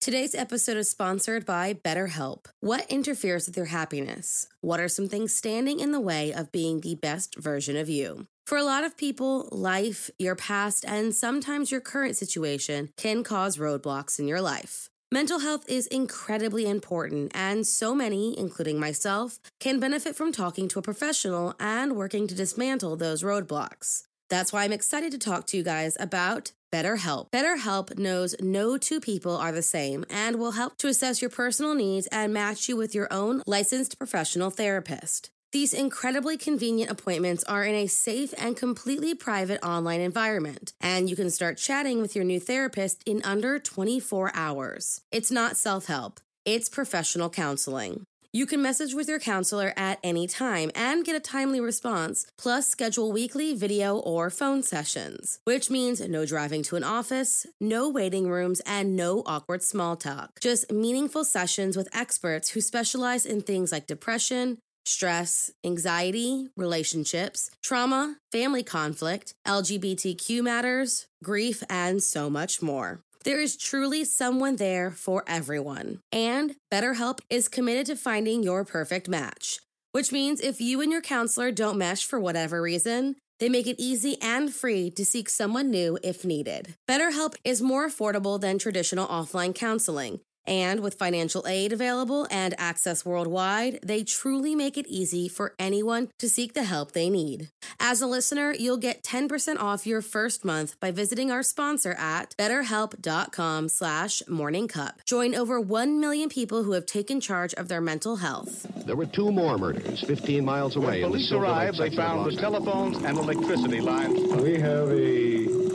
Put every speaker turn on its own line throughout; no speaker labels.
Today's episode is sponsored by BetterHelp. What interferes with your happiness? What are some things standing in the way of being the best version of you? For a lot of people, life, your past, and sometimes your current situation can cause roadblocks in your life. Mental health is incredibly important, and so many, including myself, can benefit from talking to a professional and working to dismantle those roadblocks. That's why I'm excited to talk to you guys about BetterHelp. BetterHelp knows no two people are the same and will help to assess your personal needs and match you with your own licensed professional therapist. These incredibly convenient appointments are in a safe and completely private online environment, and you can start chatting with your new therapist in under 24 hours. It's not self help, it's professional counseling. You can message with your counselor at any time and get a timely response, plus schedule weekly video or phone sessions, which means no driving to an office, no waiting rooms, and no awkward small talk. Just meaningful sessions with experts who specialize in things like depression, stress, anxiety, relationships, trauma, family conflict, LGBTQ matters, grief, and so much more. There is truly someone there for everyone. And BetterHelp is committed to finding your perfect match, which means if you and your counselor don't mesh for whatever reason, they make it easy and free to seek someone new if needed. BetterHelp is more affordable than traditional offline counseling. And with financial aid available and access worldwide, they truly make it easy for anyone to seek the help they need. As a listener, you'll get 10% off your first month by visiting our sponsor at betterhelp.com slash morningcup. Join over 1 million people who have taken charge of their mental health.
There were two more murders 15 miles away.
When police arrived, they found the telephones and electricity lines.
We have a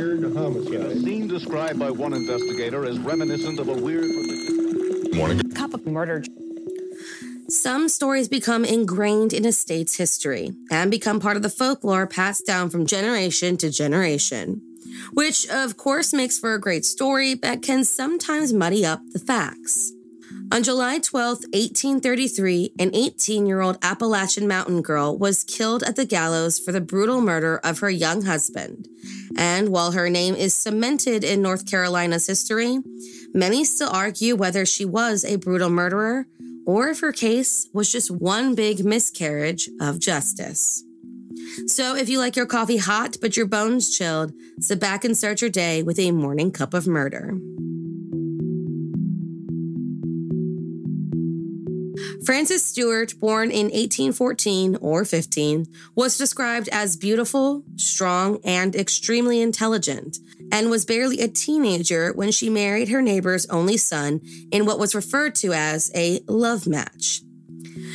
weird homicide.
A scene described by one investigator as reminiscent of a weird...
Morning.
Cup of murder. Some stories become ingrained in a state's history and become part of the folklore passed down from generation to generation, which of course makes for a great story but can sometimes muddy up the facts. On July 12, 1833, an 18 year old Appalachian mountain girl was killed at the gallows for the brutal murder of her young husband. And while her name is cemented in North Carolina's history, many still argue whether she was a brutal murderer or if her case was just one big miscarriage of justice. So, if you like your coffee hot but your bones chilled, sit back and start your day with a morning cup of murder. Frances Stewart, born in 1814 or 15, was described as beautiful, strong, and extremely intelligent, and was barely a teenager when she married her neighbor's only son in what was referred to as a love match.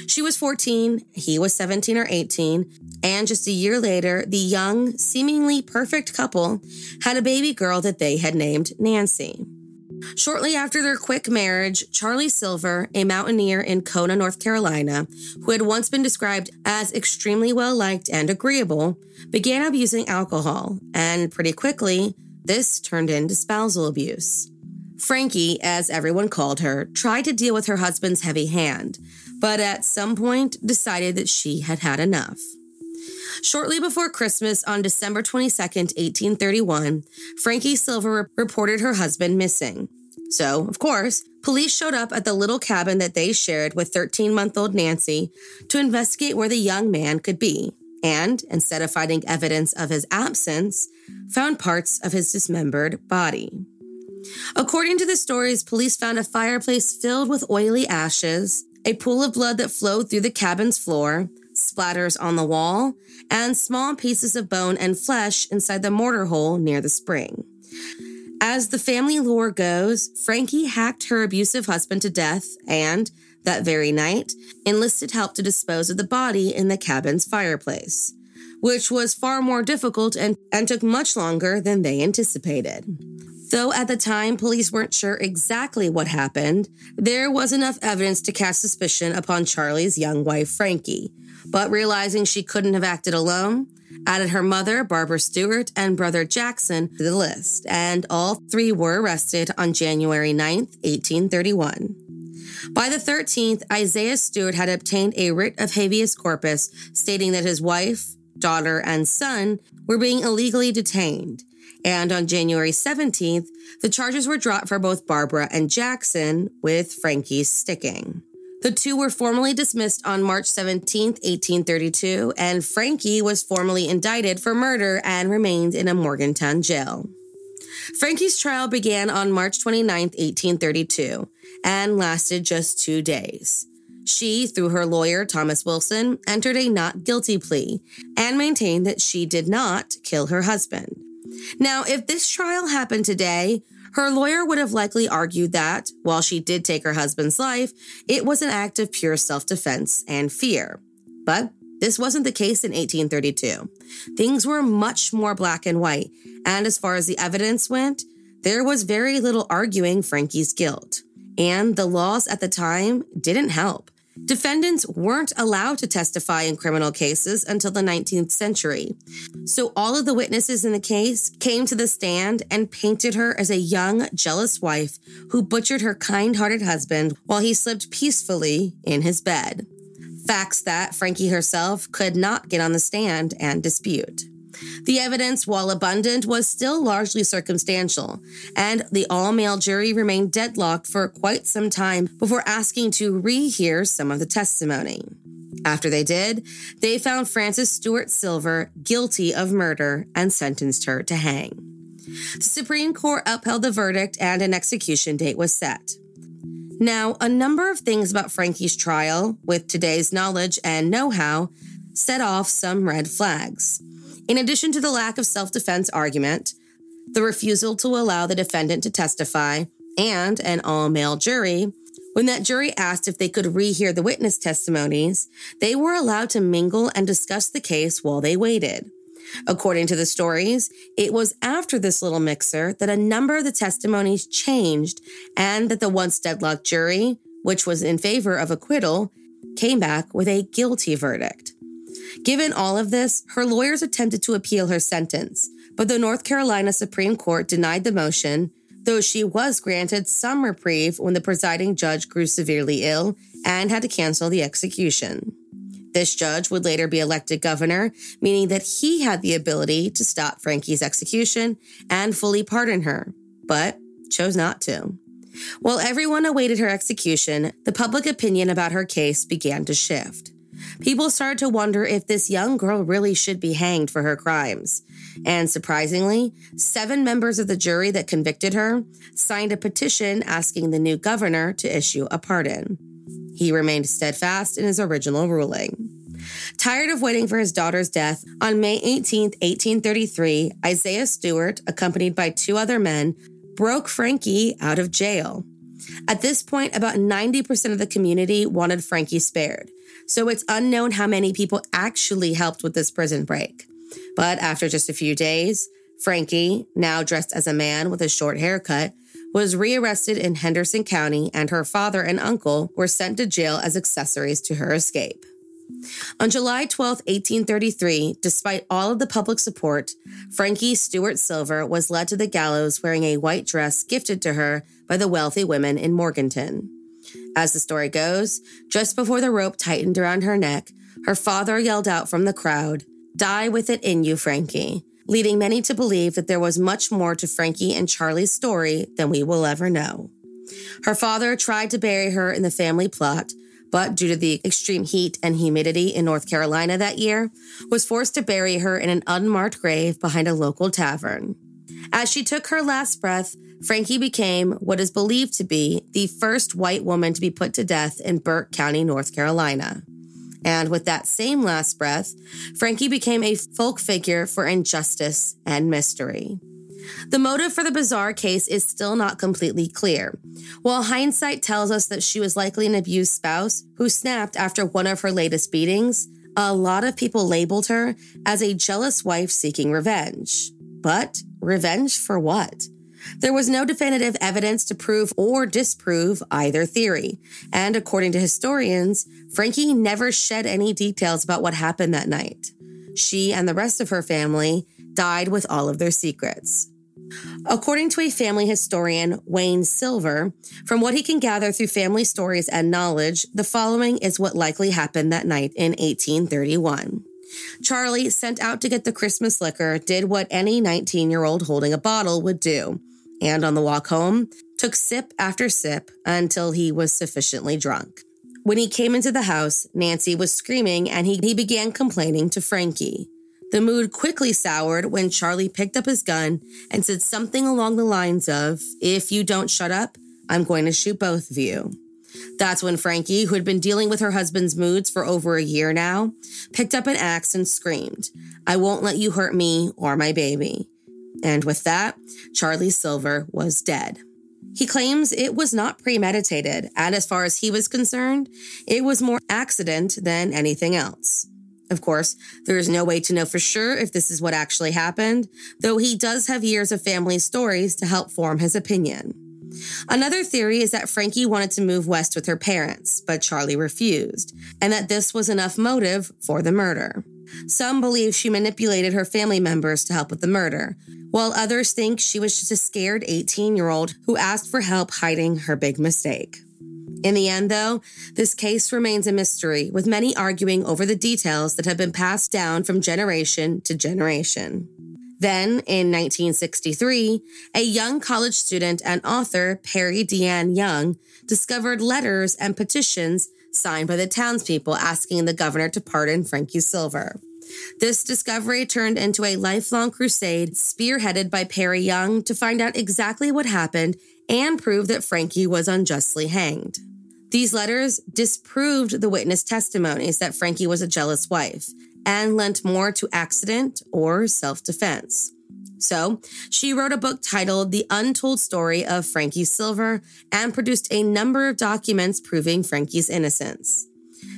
She was 14, he was 17 or 18, and just a year later, the young, seemingly perfect couple had a baby girl that they had named Nancy. Shortly after their quick marriage, Charlie Silver, a mountaineer in Kona, North Carolina, who had once been described as extremely well liked and agreeable, began abusing alcohol, and pretty quickly, this turned into spousal abuse. Frankie, as everyone called her, tried to deal with her husband's heavy hand, but at some point decided that she had had enough. Shortly before Christmas on December 22, 1831, Frankie Silver reported her husband missing. So, of course, police showed up at the little cabin that they shared with 13 month old Nancy to investigate where the young man could be, and instead of finding evidence of his absence, found parts of his dismembered body. According to the stories, police found a fireplace filled with oily ashes, a pool of blood that flowed through the cabin's floor, splatters on the wall, and small pieces of bone and flesh inside the mortar hole near the spring. As the family lore goes, Frankie hacked her abusive husband to death and, that very night, enlisted help to dispose of the body in the cabin's fireplace, which was far more difficult and, and took much longer than they anticipated. Though at the time police weren't sure exactly what happened, there was enough evidence to cast suspicion upon Charlie's young wife, Frankie. But realizing she couldn't have acted alone, added her mother, Barbara Stewart, and brother Jackson to the list, and all three were arrested on January 9, 1831. By the 13th, Isaiah Stewart had obtained a writ of habeas corpus stating that his wife, daughter, and son were being illegally detained. And on January 17th, the charges were dropped for both Barbara and Jackson, with Frankie sticking. The two were formally dismissed on March 17, 1832, and Frankie was formally indicted for murder and remained in a Morganton jail. Frankie's trial began on March 29, 1832, and lasted just two days. She, through her lawyer, Thomas Wilson, entered a not guilty plea and maintained that she did not kill her husband. Now, if this trial happened today, her lawyer would have likely argued that, while she did take her husband's life, it was an act of pure self defense and fear. But this wasn't the case in 1832. Things were much more black and white, and as far as the evidence went, there was very little arguing Frankie's guilt. And the laws at the time didn't help. Defendants weren't allowed to testify in criminal cases until the 19th century. So all of the witnesses in the case came to the stand and painted her as a young, jealous wife who butchered her kind hearted husband while he slept peacefully in his bed. Facts that Frankie herself could not get on the stand and dispute. The evidence, while abundant, was still largely circumstantial, and the all male jury remained deadlocked for quite some time before asking to rehear some of the testimony. After they did, they found Frances Stewart Silver guilty of murder and sentenced her to hang. The Supreme Court upheld the verdict and an execution date was set. Now, a number of things about Frankie's trial, with today's knowledge and know how, set off some red flags. In addition to the lack of self defense argument, the refusal to allow the defendant to testify, and an all male jury, when that jury asked if they could rehear the witness testimonies, they were allowed to mingle and discuss the case while they waited. According to the stories, it was after this little mixer that a number of the testimonies changed and that the once deadlocked jury, which was in favor of acquittal, came back with a guilty verdict. Given all of this, her lawyers attempted to appeal her sentence, but the North Carolina Supreme Court denied the motion, though she was granted some reprieve when the presiding judge grew severely ill and had to cancel the execution. This judge would later be elected governor, meaning that he had the ability to stop Frankie's execution and fully pardon her, but chose not to. While everyone awaited her execution, the public opinion about her case began to shift. People started to wonder if this young girl really should be hanged for her crimes. And surprisingly, seven members of the jury that convicted her signed a petition asking the new governor to issue a pardon. He remained steadfast in his original ruling. Tired of waiting for his daughter's death, on May 18, 1833, Isaiah Stewart, accompanied by two other men, broke Frankie out of jail. At this point, about 90% of the community wanted Frankie spared, so it's unknown how many people actually helped with this prison break. But after just a few days, Frankie, now dressed as a man with a short haircut, was rearrested in Henderson County, and her father and uncle were sent to jail as accessories to her escape. On July 12, 1833, despite all of the public support, Frankie Stewart Silver was led to the gallows wearing a white dress gifted to her by the wealthy women in Morganton. As the story goes, just before the rope tightened around her neck, her father yelled out from the crowd, Die with it in you, Frankie, leading many to believe that there was much more to Frankie and Charlie's story than we will ever know. Her father tried to bury her in the family plot, but due to the extreme heat and humidity in North Carolina that year, was forced to bury her in an unmarked grave behind a local tavern. As she took her last breath, Frankie became what is believed to be the first white woman to be put to death in Burke County, North Carolina. And with that same last breath, Frankie became a folk figure for injustice and mystery. The motive for the bizarre case is still not completely clear. While hindsight tells us that she was likely an abused spouse who snapped after one of her latest beatings, a lot of people labeled her as a jealous wife seeking revenge. But revenge for what? There was no definitive evidence to prove or disprove either theory. And according to historians, Frankie never shed any details about what happened that night. She and the rest of her family died with all of their secrets. According to a family historian, Wayne Silver, from what he can gather through family stories and knowledge, the following is what likely happened that night in 1831. Charlie, sent out to get the Christmas liquor, did what any 19 year old holding a bottle would do, and on the walk home, took sip after sip until he was sufficiently drunk. When he came into the house, Nancy was screaming and he, he began complaining to Frankie. The mood quickly soured when Charlie picked up his gun and said something along the lines of, If you don't shut up, I'm going to shoot both of you. That's when Frankie, who had been dealing with her husband's moods for over a year now, picked up an axe and screamed, I won't let you hurt me or my baby. And with that, Charlie Silver was dead. He claims it was not premeditated, and as far as he was concerned, it was more accident than anything else. Of course, there is no way to know for sure if this is what actually happened, though he does have years of family stories to help form his opinion. Another theory is that Frankie wanted to move west with her parents, but Charlie refused, and that this was enough motive for the murder. Some believe she manipulated her family members to help with the murder, while others think she was just a scared 18 year old who asked for help hiding her big mistake. In the end, though, this case remains a mystery, with many arguing over the details that have been passed down from generation to generation. Then, in 1963, a young college student and author, Perry Deane Young, discovered letters and petitions signed by the townspeople asking the governor to pardon Frankie Silver. This discovery turned into a lifelong crusade spearheaded by Perry Young to find out exactly what happened and prove that Frankie was unjustly hanged. These letters disproved the witness testimonies that Frankie was a jealous wife and lent more to accident or self defense. So, she wrote a book titled The Untold Story of Frankie Silver and produced a number of documents proving Frankie's innocence.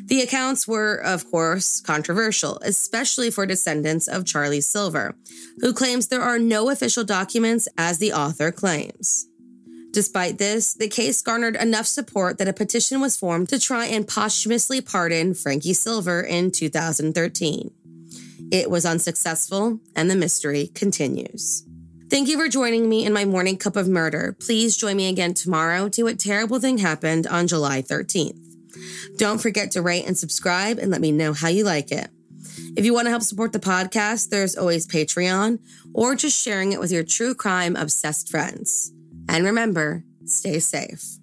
The accounts were, of course, controversial, especially for descendants of Charlie Silver, who claims there are no official documents as the author claims. Despite this, the case garnered enough support that a petition was formed to try and posthumously pardon Frankie Silver in 2013. It was unsuccessful, and the mystery continues. Thank you for joining me in my morning cup of murder. Please join me again tomorrow to what terrible thing happened on July 13th. Don't forget to rate and subscribe and let me know how you like it. If you want to help support the podcast, there's always Patreon or just sharing it with your true crime obsessed friends. And remember, stay safe.